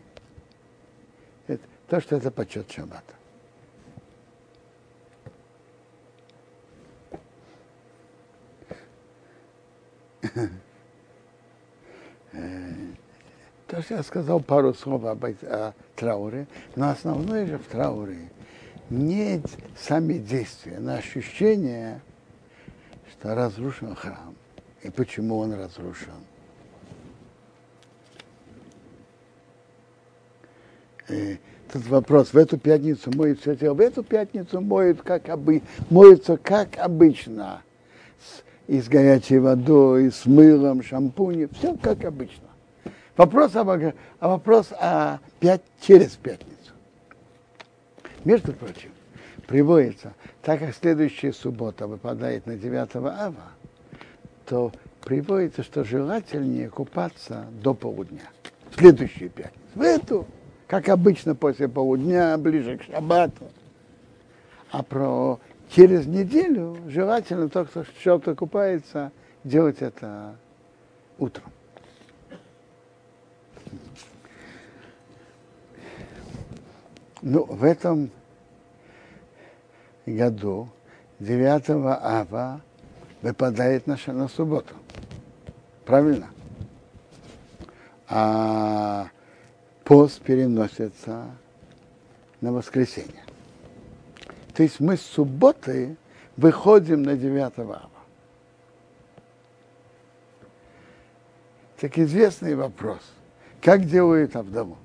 то, что это почет шаббата. То, что я сказал пару слов об, о трауре, но основное же в трауре не сами действия, но ощущение, что разрушен храм. И почему он разрушен. И тут вопрос, в эту пятницу моют все тело, в эту пятницу моют как обы, моются как обычно и с горячей водой, и с мылом, шампунем, все как обычно. Вопрос, об, а вопрос о пять, через пятницу. Между прочим, приводится, так как следующая суббота выпадает на 9 ава, то приводится, что желательнее купаться до полудня. Следующую пятницу. В эту, как обычно, после полудня, ближе к шаббату. А про через неделю желательно тот, кто что-то купается, делать это утром. Ну, в этом году 9 ава выпадает на, на субботу. Правильно? А пост переносится на воскресенье. То есть мы с субботы выходим на 9 ава. Так известный вопрос. Как делают Авдаму?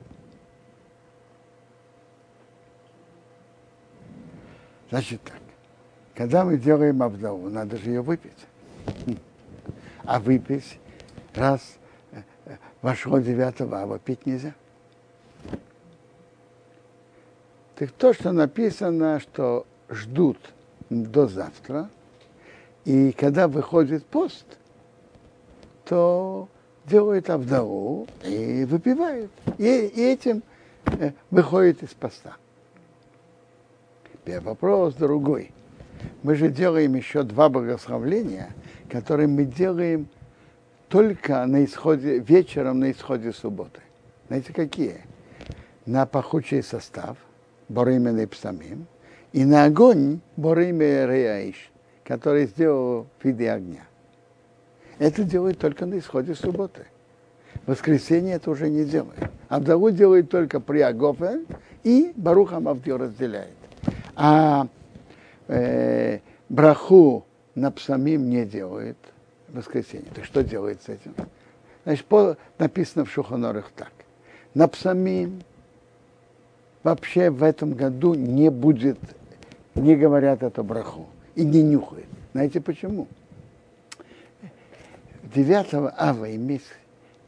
Значит так. Когда мы делаем Авдаму, надо же ее выпить. А выпить раз э, вошло 9 ава, пить нельзя. Так то, что написано, что ждут до завтра, и когда выходит пост, то делают авдову и выпивают. И, и этим э, выходит из поста. Теперь вопрос другой. Мы же делаем еще два богословления, которые мы делаем только на исходе, вечером на исходе субботы. Знаете, какие? На пахучий состав – Боримен и Псамим, и на огонь Бориме Реаиш, который сделал в виде огня. Это делает только на исходе субботы. В воскресенье это уже не делает. Авдалу делает только при Агофе и Баруха Мавдил разделяет. А э, браху на псамим не делает воскресенье. Так что делает с этим? Значит, по, написано в Шухонорах так. На псамим вообще в этом году не будет, не говорят это браху и не нюхают. Знаете почему? 9 ава иметь,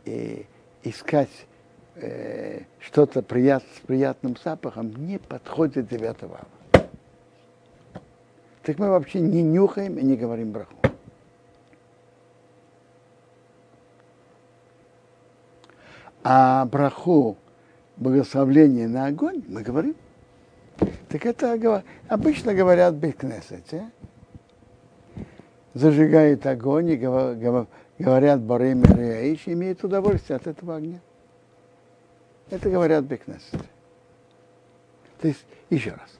э, искать э, что-то прият, с приятным запахом не подходит 9 ава. Так мы вообще не нюхаем и не говорим браху. А браху, благословление на огонь, мы говорим. Так это обычно говорят в Бекнесете. Зажигают огонь и говорят Барем Реаиш, имеют удовольствие от этого огня. Это говорят в Бекнесете. То есть, еще раз.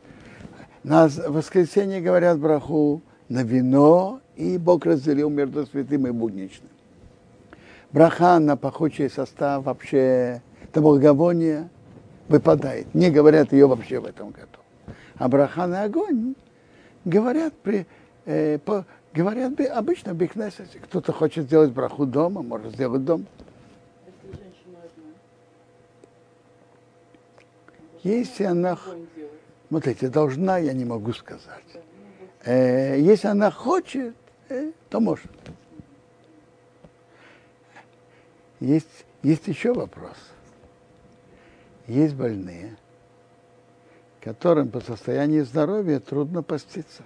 На воскресенье говорят браху на вино, и Бог разделил между святым и будничным. Браха на пахучий состав вообще, это благовоние выпадает. Не говорят ее вообще в этом году. А браха на огонь говорят, при, э, по, говорят обычно в Бекнесете. Кто-то хочет сделать браху дома, может сделать дома. Если она смотрите, должна, я не могу сказать. Э, если она хочет, э, то может. Есть, есть еще вопрос. Есть больные, которым по состоянию здоровья трудно поститься.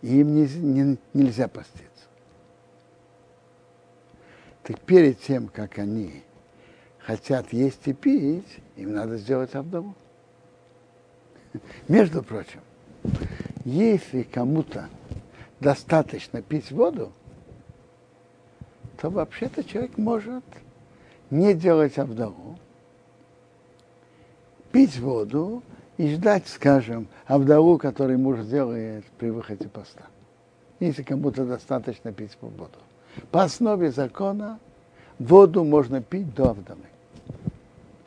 И им не, не, нельзя поститься. Так перед тем, как они хотят есть и пить, им надо сделать авдову. Между прочим, если кому-то достаточно пить воду, то вообще-то человек может не делать авдову, пить воду и ждать, скажем, авдову, который муж делает при выходе поста. Если кому-то достаточно пить воду. По основе закона воду можно пить до авдовы.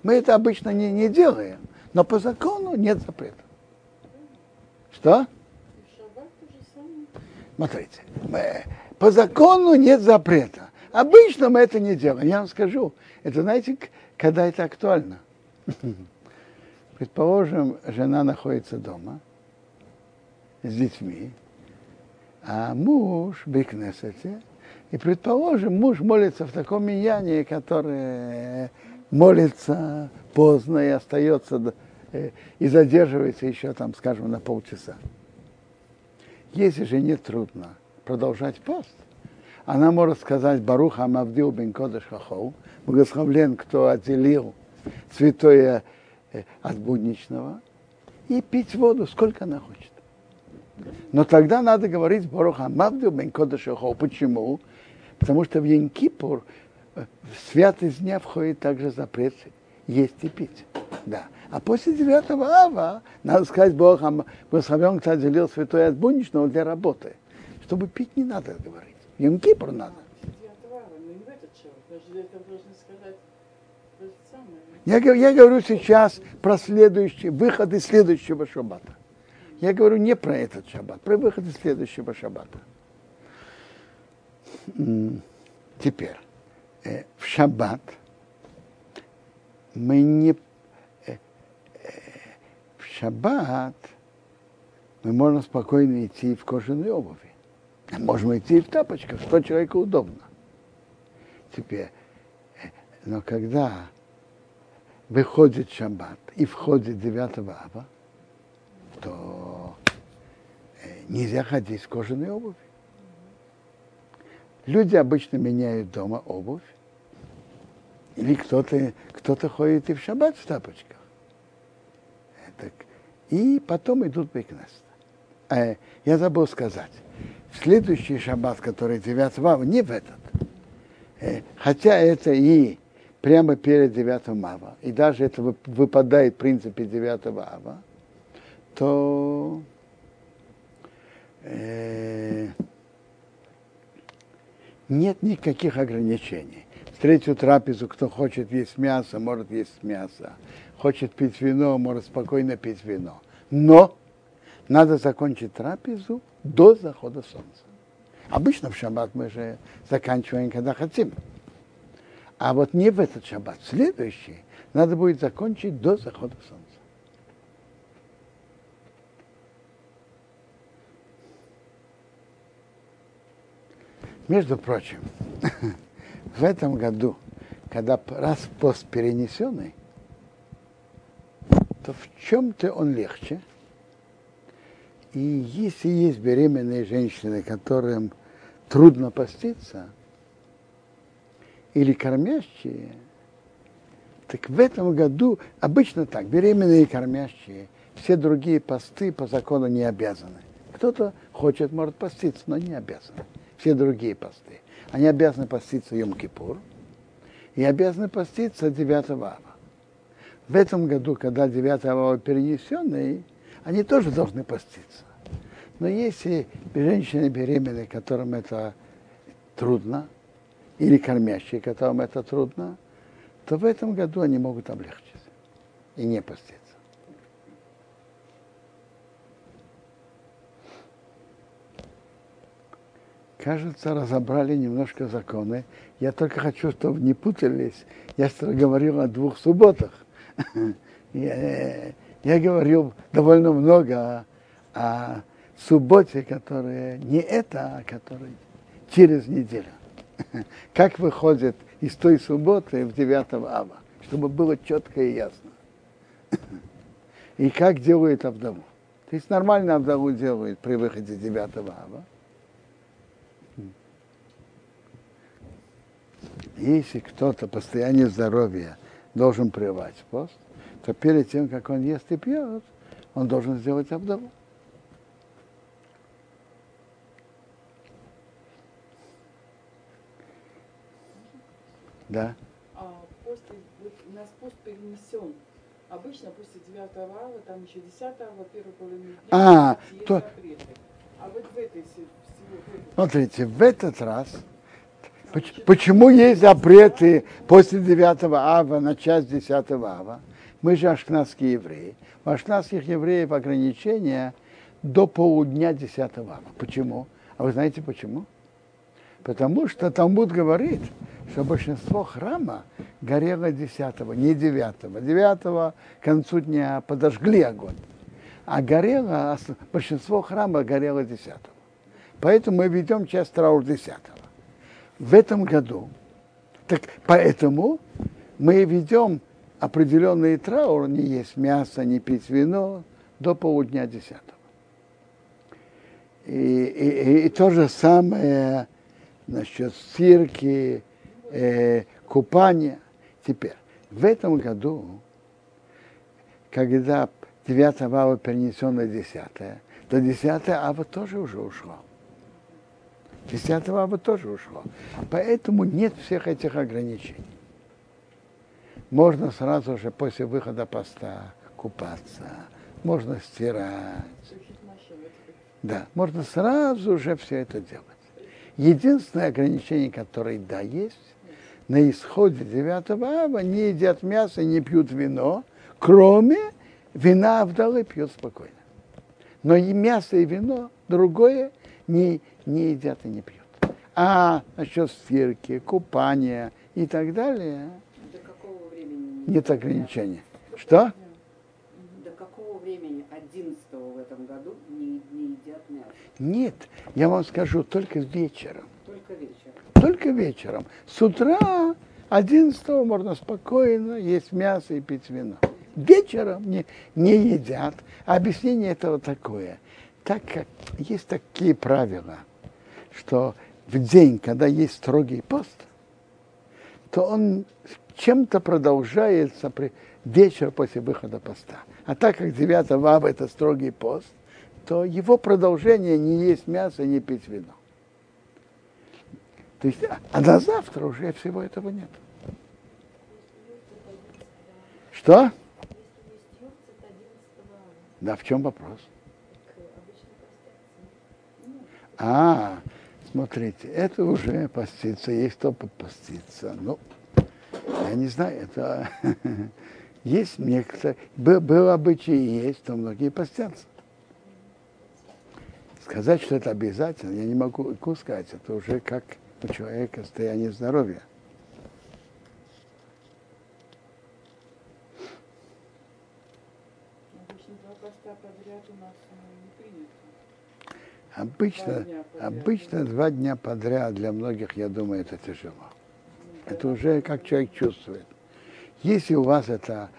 Мы это обычно не, не делаем. Но по закону нет запрета. Что? Смотрите, мы, по закону нет запрета. Обычно мы это не делаем. Я вам скажу, это знаете, когда это актуально. Предположим, жена находится дома с детьми, а муж в Бикнесете, и, предположим, муж молится в таком миньяне, которое молится поздно и остается э, и задерживается еще там, скажем, на полчаса. Если же не трудно продолжать пост, она может сказать Барух Амавдил бен Кодыш Хахоу, благословлен, кто отделил святое э, от будничного, и пить воду, сколько она хочет. Но тогда надо говорить Барух Амавдил бен Кодыш Хахоу. Почему? Потому что в Янкипур в святость дня входит также запрет есть и пить. Да. А после 9 ава надо сказать Бог, благословен, кто отделил святой от будничного для работы. Чтобы пить не надо говорить. Йом Кипр надо. Я, я говорю сейчас про следующий, выход из следующего шаббата. Я говорю не про этот шаббат, про выход из следующего шаббата. Теперь. Э, в шаббат мы не э, э, в шаббат мы можем спокойно идти в кожаной обуви. Можем идти в тапочках, что человеку удобно. Теперь, но когда выходит шаббат и входит 9 ава, то нельзя ходить в кожаной обуви. Люди обычно меняют дома обувь, или кто-то кто ходит и в шаббат в тапочках. Так, и потом идут Бекнест. А, я забыл сказать, следующий шаббат, который 9 мава, не в этот. Э, хотя это и прямо перед 9 мава, и даже это выпадает в принципе 9 ава, то э, нет никаких ограничений. В третью трапезу, кто хочет есть мясо, может есть мясо. Хочет пить вино, может спокойно пить вино. Но надо закончить трапезу до захода солнца. Обычно в шаббат мы же заканчиваем, когда хотим. А вот не в этот шаббат, следующий, надо будет закончить до захода солнца. Между прочим, в этом году, когда раз пост перенесенный, то в чем-то он легче. И если есть беременные женщины, которым трудно поститься, или кормящие, так в этом году обычно так, беременные и кормящие, все другие посты по закону не обязаны. Кто-то хочет, может поститься, но не обязан. Все другие посты. Они обязаны поститься Йом-Кипур и обязаны поститься 9 ава. В этом году, когда 9 ава перенесенный, они тоже должны поститься. Но если женщины беременные, которым это трудно, или кормящие, которым это трудно, то в этом году они могут облегчить и не поститься. Кажется, разобрали немножко законы. Я только хочу, чтобы не путались. Я говорил о двух субботах. Я, я говорил довольно много о субботе, которая не это, а которая через неделю. Как выходит из той субботы в 9 ава, чтобы было четко и ясно. И как делают Авдаму. То есть нормально Авдаму делают при выходе 9 ава. Если кто-то по состоянию здоровья должен прервать пост, то перед тем, как он ест и пьет, он должен сделать Авдаму. Да. А после, вот у нас пост перенесен. Обычно после 9 ава, там еще 10 ава, первой половины дня, А, то- запреты. А вот в этой в этой- Смотрите, в этот раз, почему есть запреты после 9 ава на часть 10 ава? Мы же ашкнадские евреи. У ашкнадских евреев ограничения до полудня 10 ава. Почему? А вы знаете почему? Потому что Талмуд говорит, что большинство храма горело 10 не 9 9 к концу дня подожгли огонь. А горело, большинство храма горело 10 Поэтому мы ведем часть траур 10 В этом году, так поэтому мы ведем определенный траур, не есть мясо, не пить вино, до полудня 10 и, и, и- то же самое насчет стирки, э, купания. Теперь, в этом году, когда 9 ава перенесен на 10, то 10 ава тоже уже ушло. 10 ава тоже ушло. Поэтому нет всех этих ограничений. Можно сразу же после выхода поста купаться, можно стирать. Да, можно сразу же все это делать. Единственное ограничение, которое да есть, на исходе 9 ава не едят мясо и не пьют вино, кроме вина Авдалы пьют спокойно. Но и мясо, и вино другое не, не едят и не пьют. А насчет стирки, купания и так далее До какого времени? нет ограничения. Что? До какого времени 11 в этом году не, не едят мясо? Нет, я вам скажу только вечером. Только вечером. Только вечером. С утра 11 можно спокойно есть мясо и пить вино. Вечером не, не едят. Объяснение этого такое. Так как есть такие правила, что в день, когда есть строгий пост, то он чем-то продолжается при вечер после выхода поста. А так как 9 ава это строгий пост, то его продолжение не есть мясо, не пить вино. То есть, а- а на завтра уже всего этого нет. Что? Да, в чем вопрос? А, смотрите, это уже поститься, есть кто поститься. Ну, я не знаю, это есть некоторые, был, был обычай и есть, но многие постятся. Сказать, что это обязательно, я не могу сказать, это уже как у человека состояние здоровья. Обычно два поста подряд у нас э, не принято. Обычно, обычно два дня подряд для многих, я думаю, это тяжело. Это уже как человек чувствует. Если у вас это,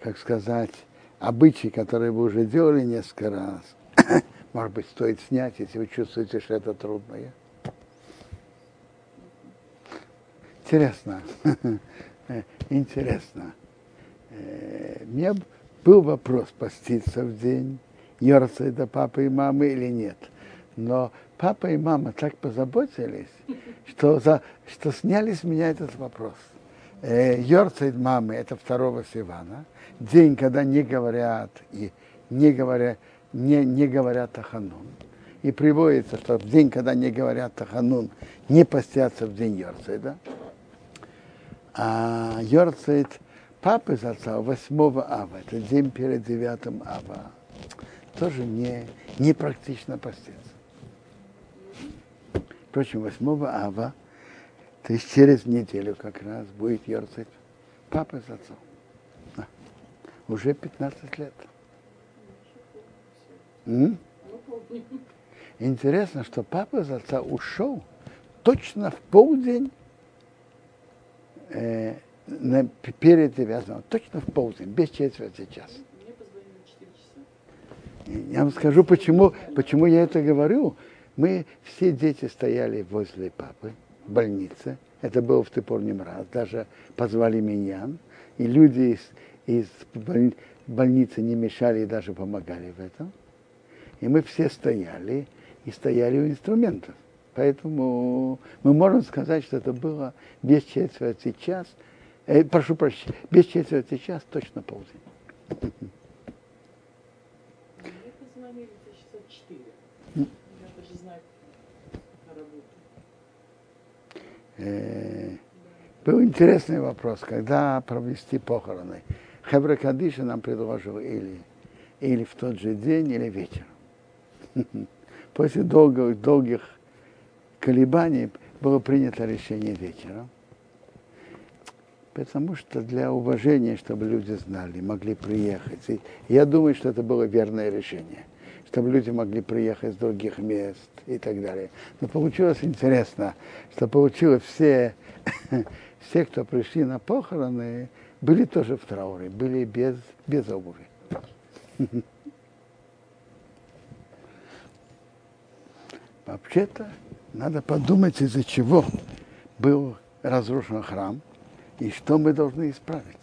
как сказать, обычай, который вы уже делали несколько раз, может быть, стоит снять, если вы чувствуете, что это трудное. Интересно. Интересно. Э, У меня был вопрос, поститься в день Йорцайда папы и мамы или нет. Но папа и мама так позаботились, что, за, что сняли с меня этот вопрос. Э, Йорцайд мамы – это второго Сивана. День, когда не говорят и не говорят, не, не говорят Таханун. И приводится, что в день, когда не говорят Таханун, не постятся в день Йорцайда. А Йорцайд папы за отца 8 ава, это день перед 9 ава, тоже не, не практично поститься. Впрочем, 8 ава, то есть через неделю как раз будет Йорцайд папы с отцом. Да. Уже 15 лет. М? Интересно, что папа за отца ушел точно в полдень э, на, перед девятым, точно в полдень, без четверти часа. Мне позвонили в 4 часа. Я вам скажу, почему, почему я это говорю. Мы все дети стояли возле папы в больнице. Это было в Тыпорнем раз. Даже позвали меня. И люди из, из боль- больницы не мешали и даже помогали в этом. И мы все стояли и стояли у инструментов. Поэтому мы можем сказать, что это было без четверти час. Э, прошу прощения, без четверти час точно полдень. Мне позвонили часа 4. Я даже знаю на работу. Э, Был интересный вопрос, когда провести похороны. Хевра Кадиша нам предложил или, или в тот же день, или вечером. После долгих, долгих колебаний было принято решение вечером. Потому что для уважения, чтобы люди знали, могли приехать. И я думаю, что это было верное решение. Чтобы люди могли приехать с других мест и так далее. Но получилось интересно, что получилось все, все, кто пришли на похороны, были тоже в трауре, были без, без обуви. Вообще-то надо подумать, из-за чего был разрушен храм и что мы должны исправить.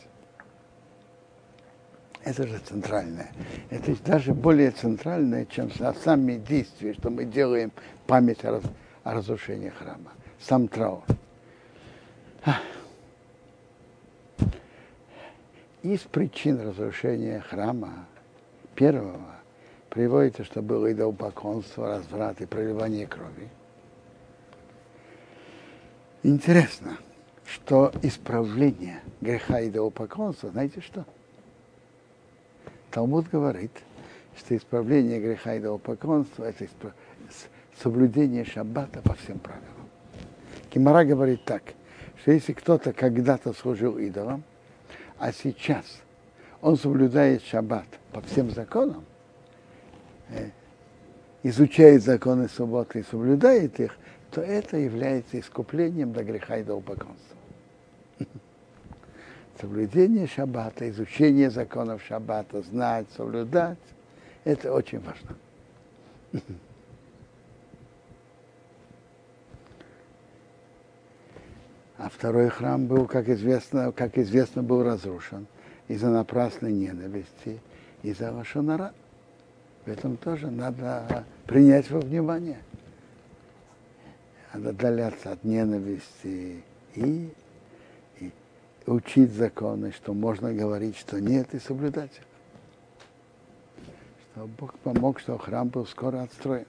Это же центральное. Это даже более центральное, чем сами действия, что мы делаем память о, раз, о разрушении храма. Сам траур. Из причин разрушения храма первого приводится, что было идолопоклонство, разврат и проливание крови. Интересно, что исправление греха идолопоклонства, знаете что? Талмуд говорит, что исправление греха идолопоклонства – это соблюдение шаббата по всем правилам. Кимара говорит так, что если кто-то когда-то служил идолам, а сейчас он соблюдает шаббат по всем законам, э, изучает законы субботы и соблюдает их, то это является искуплением до греха идолопоклонства. Соблюдение шаббата, изучение законов шаббата, знать, соблюдать, это очень важно. А второй храм был, как известно, как известно, был разрушен из-за напрасной ненависти, из-за лошонара. В этом тоже надо принять во внимание. Надо отдаляться от ненависти и учить законы, что можно говорить, что нет, и соблюдать их. Что Бог помог, что храм был скоро отстроен.